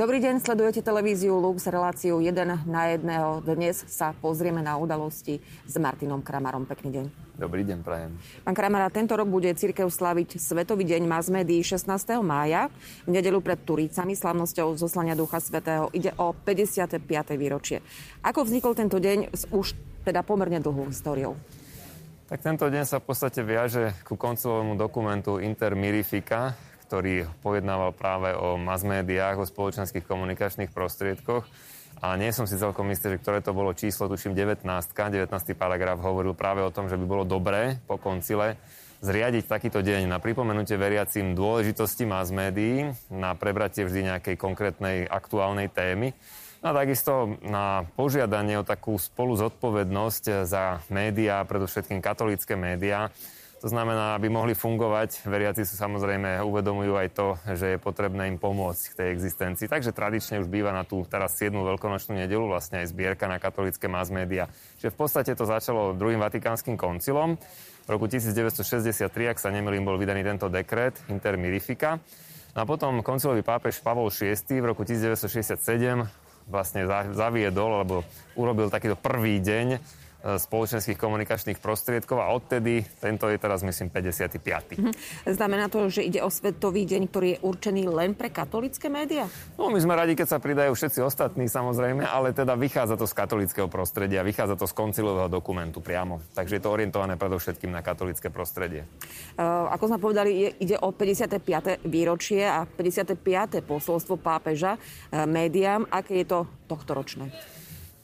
Dobrý deň, sledujete televíziu Lux, reláciu 1 na 1. Dnes sa pozrieme na udalosti s Martinom Kramarom. Pekný deň. Dobrý deň, prajem. Pán Kramara, tento rok bude církev slaviť Svetový deň mass médií 16. mája. V nedelu pred Turícami, slavnosťou zoslania Ducha Svetého, ide o 55. výročie. Ako vznikol tento deň s už teda pomerne dlhou históriou? Tak tento deň sa v podstate viaže ku koncilovému dokumentu Inter Mirifica, ktorý pojednával práve o mass médiách, o spoločenských komunikačných prostriedkoch. A nie som si celkom istý, že ktoré to bolo číslo, tuším 19. 19. paragraf hovoril práve o tom, že by bolo dobré po koncile zriadiť takýto deň na pripomenutie veriacim dôležitosti mass médií, na prebratie vždy nejakej konkrétnej aktuálnej témy. A takisto na požiadanie o takú spolu zodpovednosť za médiá, predovšetkým katolické médiá, to znamená, aby mohli fungovať, veriaci sú samozrejme uvedomujú aj to, že je potrebné im pomôcť k tej existencii. Takže tradične už býva na tú teraz 7. veľkonočnú nedelu vlastne aj zbierka na katolické mass media. Čiže v podstate to začalo druhým vatikánskym koncilom. V roku 1963, ak sa nemýlim, bol vydaný tento dekret Inter Mirifica. No a potom koncilový pápež Pavol VI v roku 1967 vlastne zaviedol, alebo urobil takýto prvý deň spoločenských komunikačných prostriedkov a odtedy tento je teraz, myslím, 55. Mhm. Znamená to, že ide o svetový deň, ktorý je určený len pre katolické médiá? No, my sme radi, keď sa pridajú všetci ostatní, samozrejme, ale teda vychádza to z katolického prostredia, vychádza to z koncilového dokumentu priamo. Takže je to orientované predovšetkým na katolické prostredie. Uh, ako sme povedali, ide o 55. výročie a 55. posolstvo pápeža uh, médiám. Aké je to tohto ročné?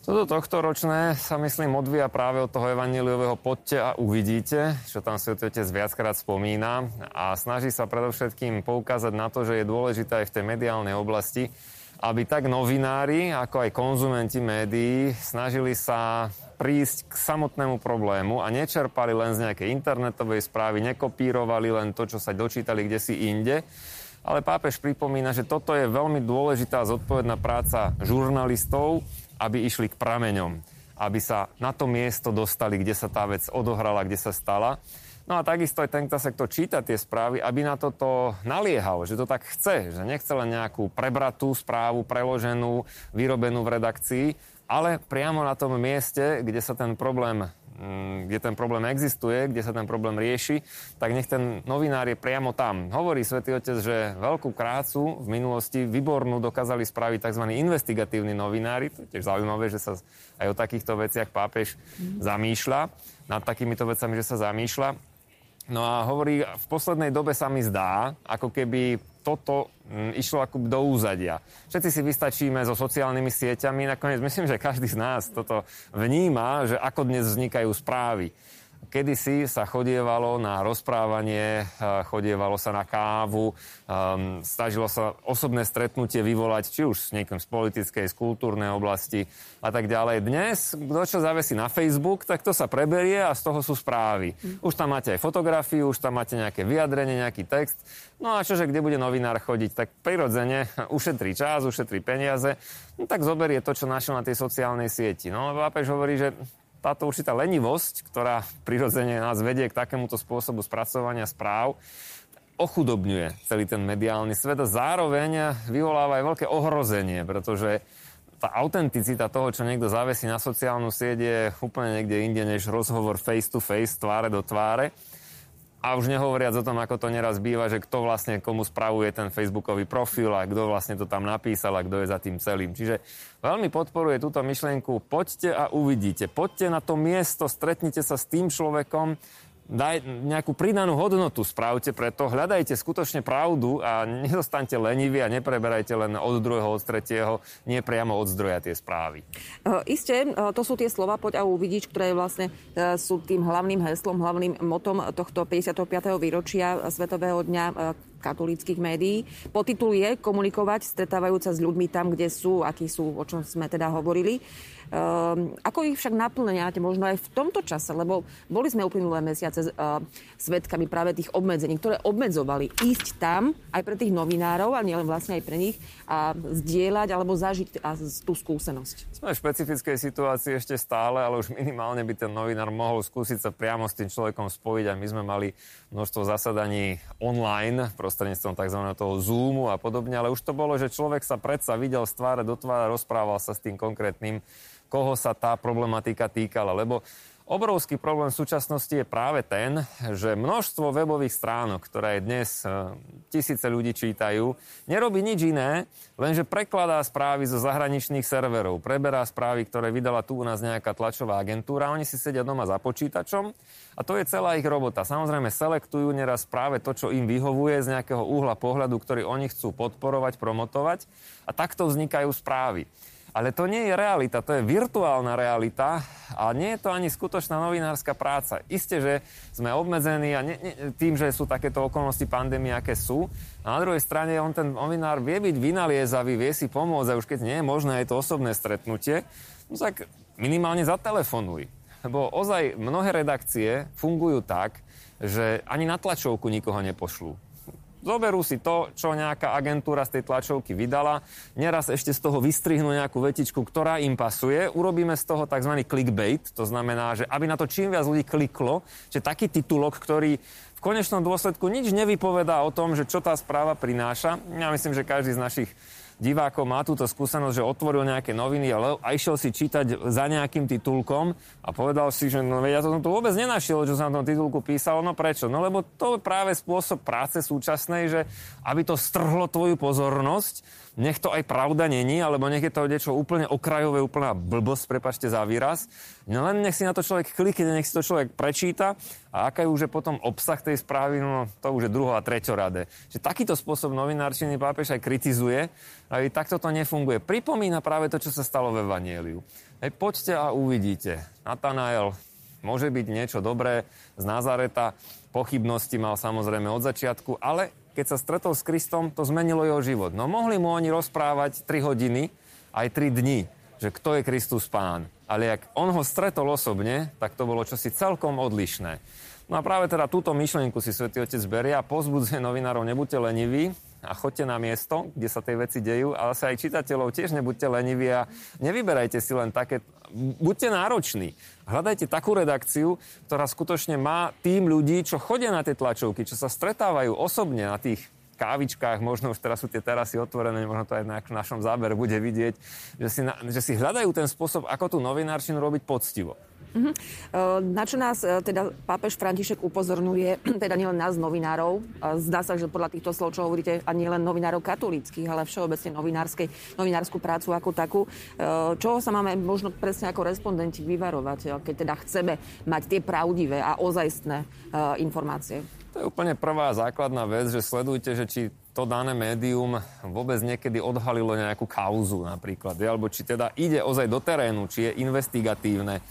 Toto tohto ročné sa myslím odvíja práve od toho evaníliového poďte a uvidíte, čo tam Svetotec viackrát spomína. A snaží sa predovšetkým poukázať na to, že je dôležité aj v tej mediálnej oblasti, aby tak novinári, ako aj konzumenti médií snažili sa prísť k samotnému problému a nečerpali len z nejakej internetovej správy, nekopírovali len to, čo sa dočítali kde si inde, ale pápež pripomína, že toto je veľmi dôležitá zodpovedná práca žurnalistov, aby išli k prameňom, aby sa na to miesto dostali, kde sa tá vec odohrala, kde sa stala. No a takisto aj ten, kto sa kto číta tie správy, aby na toto naliehal, že to tak chce, že nechce len nejakú prebratú správu, preloženú, vyrobenú v redakcii, ale priamo na tom mieste, kde sa ten problém kde ten problém existuje, kde sa ten problém rieši, tak nech ten novinár je priamo tam. Hovorí svätý Otec, že veľkú prácu v minulosti výbornú dokázali spraviť tzv. investigatívni novinári. To je tiež zaujímavé, že sa aj o takýchto veciach pápež mm. zamýšľa, nad takýmito vecami, že sa zamýšľa. No a hovorí, v poslednej dobe sa mi zdá, ako keby toto mm, išlo ako do úzadia. Všetci si vystačíme so sociálnymi sieťami, nakoniec myslím, že každý z nás toto vníma, že ako dnes vznikajú správy. Kedysi sa chodievalo na rozprávanie, eh, chodievalo sa na kávu, um, snažilo sa osobné stretnutie vyvolať, či už s niekým z politickej, z kultúrnej oblasti a tak ďalej. Dnes, kto čo zavesí na Facebook, tak to sa preberie a z toho sú správy. Už tam máte aj fotografiu, už tam máte nejaké vyjadrenie, nejaký text. No a čože, kde bude novinár chodiť? Tak prirodzene ušetrí čas, ušetrí peniaze, no tak zoberie to, čo našiel na tej sociálnej sieti. No a pápež hovorí, že táto určitá lenivosť, ktorá prirodzene nás vedie k takémuto spôsobu spracovania správ, ochudobňuje celý ten mediálny svet a zároveň vyvoláva aj veľké ohrozenie, pretože tá autenticita toho, čo niekto zavesí na sociálnu sieť, je úplne niekde inde než rozhovor face to face, tváre do tváre. A už nehovoriac o tom, ako to neraz býva, že kto vlastne komu spravuje ten facebookový profil a kto vlastne to tam napísal a kto je za tým celým. Čiže veľmi podporuje túto myšlienku, poďte a uvidíte. Poďte na to miesto, stretnite sa s tým človekom, daj nejakú pridanú hodnotu, spravte preto, hľadajte skutočne pravdu a nezostaňte leniví a nepreberajte len od druhého, od tretieho, nie priamo od zdroja tie správy. Uh, isté, uh, to sú tie slova, poď a uvidíš, ktoré vlastne uh, sú tým hlavným heslom, hlavným motom tohto 55. výročia Svetového dňa katolíckých médií. Potitul je komunikovať, stretávajúca s ľuďmi tam, kde sú, akí sú, o čom sme teda hovorili. Ako ich však naplňate možno aj v tomto čase, lebo boli sme uplynulé mesiace svetkami práve tých obmedzení, ktoré obmedzovali ísť tam aj pre tých novinárov, a nielen vlastne aj pre nich, a zdieľať alebo zažiť tú skúsenosť. Sme v špecifickej situácii ešte stále, ale už minimálne by ten novinár mohol skúsiť sa priamo s tým človekom spojiť a my sme mali množstvo zasadaní online prostredníctvom tzv. toho Zoomu a podobne, ale už to bolo, že človek sa predsa videl z tváre do tvára, rozprával sa s tým konkrétnym, koho sa tá problematika týkala, lebo Obrovský problém v súčasnosti je práve ten, že množstvo webových stránok, ktoré dnes e, tisíce ľudí čítajú, nerobí nič iné, lenže prekladá správy zo zahraničných serverov, preberá správy, ktoré vydala tu u nás nejaká tlačová agentúra, oni si sedia doma za počítačom a to je celá ich robota. Samozrejme selektujú neraz práve to, čo im vyhovuje z nejakého uhla pohľadu, ktorý oni chcú podporovať, promotovať a takto vznikajú správy. Ale to nie je realita, to je virtuálna realita a nie je to ani skutočná novinárska práca. Isté, že sme obmedzení a ne, ne, tým, že sú takéto okolnosti pandémie, aké sú. A na druhej strane on ten novinár vie byť vynaliezavý, vie si pomôcť a už keď nie je možné aj to osobné stretnutie, no tak minimálne zatelefonuj. Lebo ozaj mnohé redakcie fungujú tak, že ani na tlačovku nikoho nepošlú. Zoberú si to, čo nejaká agentúra z tej tlačovky vydala, neraz ešte z toho vystrihnú nejakú vetičku, ktorá im pasuje, urobíme z toho tzv. clickbait, to znamená, že aby na to čím viac ľudí kliklo, že taký titulok, ktorý v konečnom dôsledku nič nevypovedá o tom, že čo tá správa prináša. Ja myslím, že každý z našich divákov má túto skúsenosť, že otvoril nejaké noviny a, a išiel si čítať za nejakým titulkom a povedal si, že no, ja to som tu vôbec nenašiel, čo sa na tom titulku písalo. No prečo? No lebo to je práve spôsob práce súčasnej, že aby to strhlo tvoju pozornosť, nech to aj pravda není, alebo nech je to niečo úplne okrajové, úplná blbosť, prepačte za výraz. No len nech si na to človek klikne, nech si to človek prečíta a aká je už potom obsah tej správy, no to už je druho a treťorade. Že takýto spôsob novinárčiny pápež aj kritizuje, aj takto to nefunguje. Pripomína práve to, čo sa stalo ve Evanieliu. Hej, poďte a uvidíte. Natanael, môže byť niečo dobré z Nazareta, pochybnosti mal samozrejme od začiatku, ale keď sa stretol s Kristom, to zmenilo jeho život. No mohli mu oni rozprávať 3 hodiny, aj 3 dni, že kto je Kristus pán. Ale ak on ho stretol osobne, tak to bolo čosi celkom odlišné. No a práve teda túto myšlienku si svätý Otec berie a pozbudzuje novinárov, nebuďte leniví a choďte na miesto, kde sa tie veci dejú, ale sa aj čitateľov tiež nebuďte leniví a nevyberajte si len také, buďte nároční. Hľadajte takú redakciu, ktorá skutočne má tým ľudí, čo chodia na tie tlačovky, čo sa stretávajú osobne na tých kávičkách, možno už teraz sú tie terasy otvorené, možno to aj na našom zábere bude vidieť, že si, na, že si hľadajú ten spôsob, ako tú novinárčinu robiť poctivo. Uh-huh. Na čo nás e, teda pápež František upozorňuje, teda nielen nás novinárov, zdá sa, že podľa týchto slov, čo hovoríte, a nielen novinárov katolíckých, ale všeobecne novinárskú prácu ako takú. E, čoho sa máme možno presne ako respondenti vyvarovať, keď teda chceme mať tie pravdivé a ozajstné informácie? To je úplne prvá základná vec, že sledujte, že či to dané médium vôbec niekedy odhalilo nejakú kauzu napríklad, alebo či teda ide ozaj do terénu, či je investigatívne,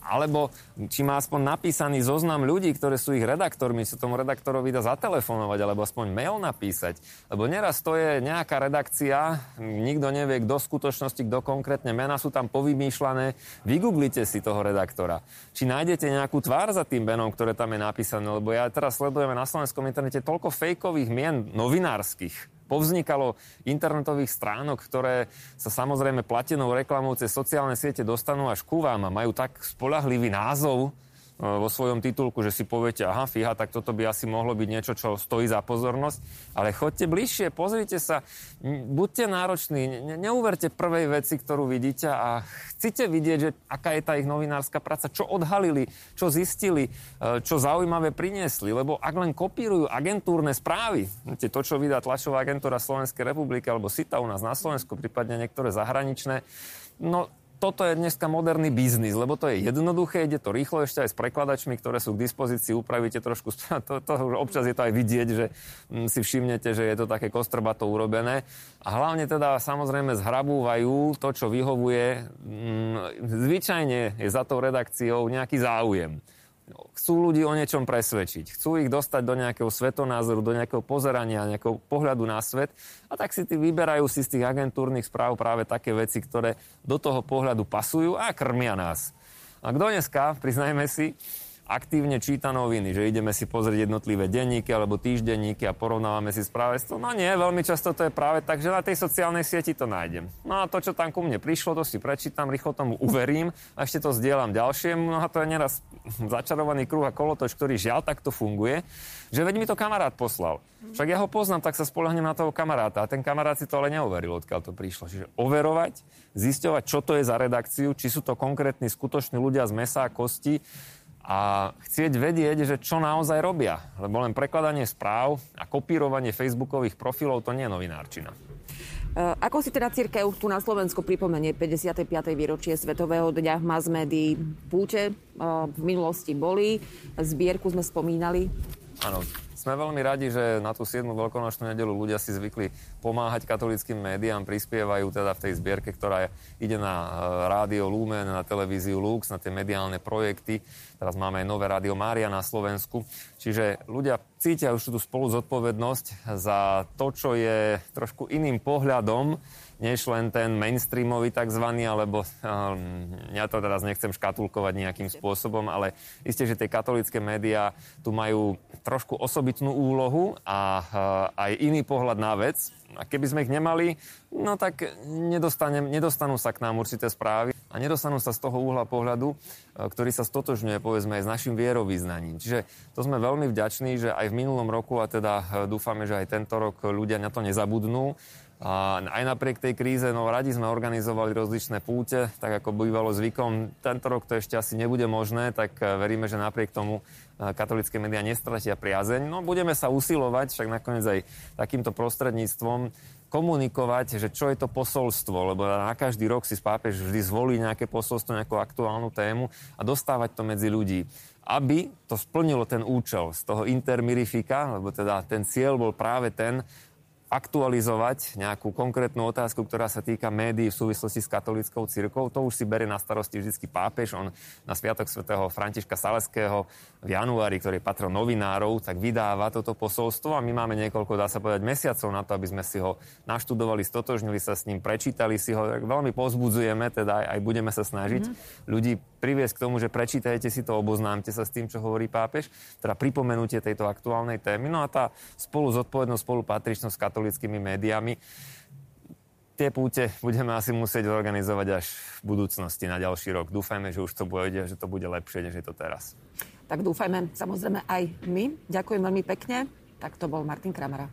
alebo či má aspoň napísaný zoznam ľudí, ktorí sú ich redaktormi, sa tomu redaktorovi dá zatelefonovať, alebo aspoň mail napísať. Lebo neraz to je nejaká redakcia, nikto nevie, kto v skutočnosti, kto konkrétne, mena sú tam povymýšľané. Vygooglite si toho redaktora. Či nájdete nejakú tvár za tým menom, ktoré tam je napísané, lebo ja teraz sledujeme na slovenskom internete toľko fejkových mien novinárskych, povznikalo internetových stránok, ktoré sa samozrejme platenou reklamou cez sociálne siete dostanú až ku vám a majú tak spolahlivý názov, vo svojom titulku, že si poviete, aha, fíha, tak toto by asi mohlo byť niečo, čo stojí za pozornosť. Ale choďte bližšie, pozrite sa, buďte nároční, neuverte prvej veci, ktorú vidíte a chcete vidieť, že aká je tá ich novinárska práca, čo odhalili, čo zistili, e, čo zaujímavé priniesli. Lebo ak len kopírujú agentúrne správy, to, čo vydá tlačová agentúra Slovenskej republiky alebo SITA u nás na Slovensku, prípadne niektoré zahraničné, no toto je dneska moderný biznis, lebo to je jednoduché, ide to rýchlo ešte aj s prekladačmi, ktoré sú k dispozícii, upravíte trošku, to, to, občas je to aj vidieť, že mm, si všimnete, že je to také kostrbato urobené. A hlavne teda samozrejme zhrabúvajú to, čo vyhovuje. Mm, zvyčajne je za tou redakciou nejaký záujem chcú ľudí o niečom presvedčiť. Chcú ich dostať do nejakého svetonázoru, do nejakého pozerania, nejakého pohľadu na svet. A tak si tí vyberajú si z tých agentúrnych správ práve také veci, ktoré do toho pohľadu pasujú a krmia nás. A kto dneska, priznajme si, aktívne číta noviny, že ideme si pozrieť jednotlivé denníky alebo týždenníky a porovnávame si správy. No nie, veľmi často to je práve tak, že na tej sociálnej sieti to nájdem. No a to, čo tam ku mne prišlo, to si prečítam, rýchlo tomu uverím a ešte to zdieľam ďalšiemu. No a to je neraz začarovaný kruh a kolotoč, ktorý žiaľ takto funguje, že veď mi to kamarát poslal. Však ja ho poznám, tak sa spolahnem na toho kamaráta. A ten kamarát si to ale neuveril, odkiaľ to prišlo. Čiže overovať, zisťovať, čo to je za redakciu, či sú to konkrétni, skutoční ľudia z mesa a kosti, a chcieť vedieť, že čo naozaj robia. Lebo len prekladanie správ a kopírovanie facebookových profilov to nie je novinárčina. E, ako si teda církev tu na Slovensku pripomenie 55. výročie Svetového dňa mass médií? Púte e, v minulosti boli, zbierku sme spomínali. Áno, sme veľmi radi, že na tú 7. veľkonočnú nedelu ľudia si zvykli pomáhať katolickým médiám, prispievajú teda v tej zbierke, ktorá ide na e, rádio Lumen, na televíziu Lux, na tie mediálne projekty. Teraz máme aj nové rádio Mária na Slovensku. Čiže ľudia cítia už tú spolu zodpovednosť za to, čo je trošku iným pohľadom než len ten mainstreamový tzv., alebo um, ja to teraz nechcem škatulkovať nejakým spôsobom, ale isté, že tie katolické médiá tu majú trošku osobitnú úlohu a uh, aj iný pohľad na vec. A keby sme ich nemali, no tak nedostanú sa k nám určité správy a nedostanú sa z toho úhla pohľadu, uh, ktorý sa stotožňuje, povedzme, aj s našim vierovýznaním. Čiže to sme veľmi vďační, že aj v minulom roku, a teda uh, dúfame, že aj tento rok ľudia na to nezabudnú, a aj napriek tej kríze, no radi sme organizovali rozličné púte, tak ako bývalo zvykom. Tento rok to ešte asi nebude možné, tak e, veríme, že napriek tomu e, katolické médiá nestratia priazeň. No budeme sa usilovať, však nakoniec aj takýmto prostredníctvom komunikovať, že čo je to posolstvo, lebo na každý rok si spápež vždy zvolí nejaké posolstvo, nejakú aktuálnu tému a dostávať to medzi ľudí aby to splnilo ten účel z toho intermirifika, lebo teda ten cieľ bol práve ten, aktualizovať nejakú konkrétnu otázku, ktorá sa týka médií v súvislosti s katolickou cirkvou. To už si berie na starosti vždy pápež. On na Sviatok svätého Františka Saleského v januári, ktorý patril novinárov, tak vydáva toto posolstvo a my máme niekoľko, dá sa povedať, mesiacov na to, aby sme si ho naštudovali, stotožnili sa s ním, prečítali si ho. Tak veľmi pozbudzujeme, teda aj, aj budeme sa snažiť mm-hmm. ľudí priviesť k tomu, že prečítajte si to, oboznámte sa s tým, čo hovorí pápež, teda pripomenutie tejto aktuálnej témy. No a tá spolu zodpovednosť, spolupatričnosť katolickými médiami. Tie púte budeme asi musieť organizovať až v budúcnosti na ďalší rok. Dúfajme, že už to bude, že to bude lepšie, než je to teraz. Tak dúfajme samozrejme aj my. Ďakujem veľmi pekne. Tak to bol Martin Kramera.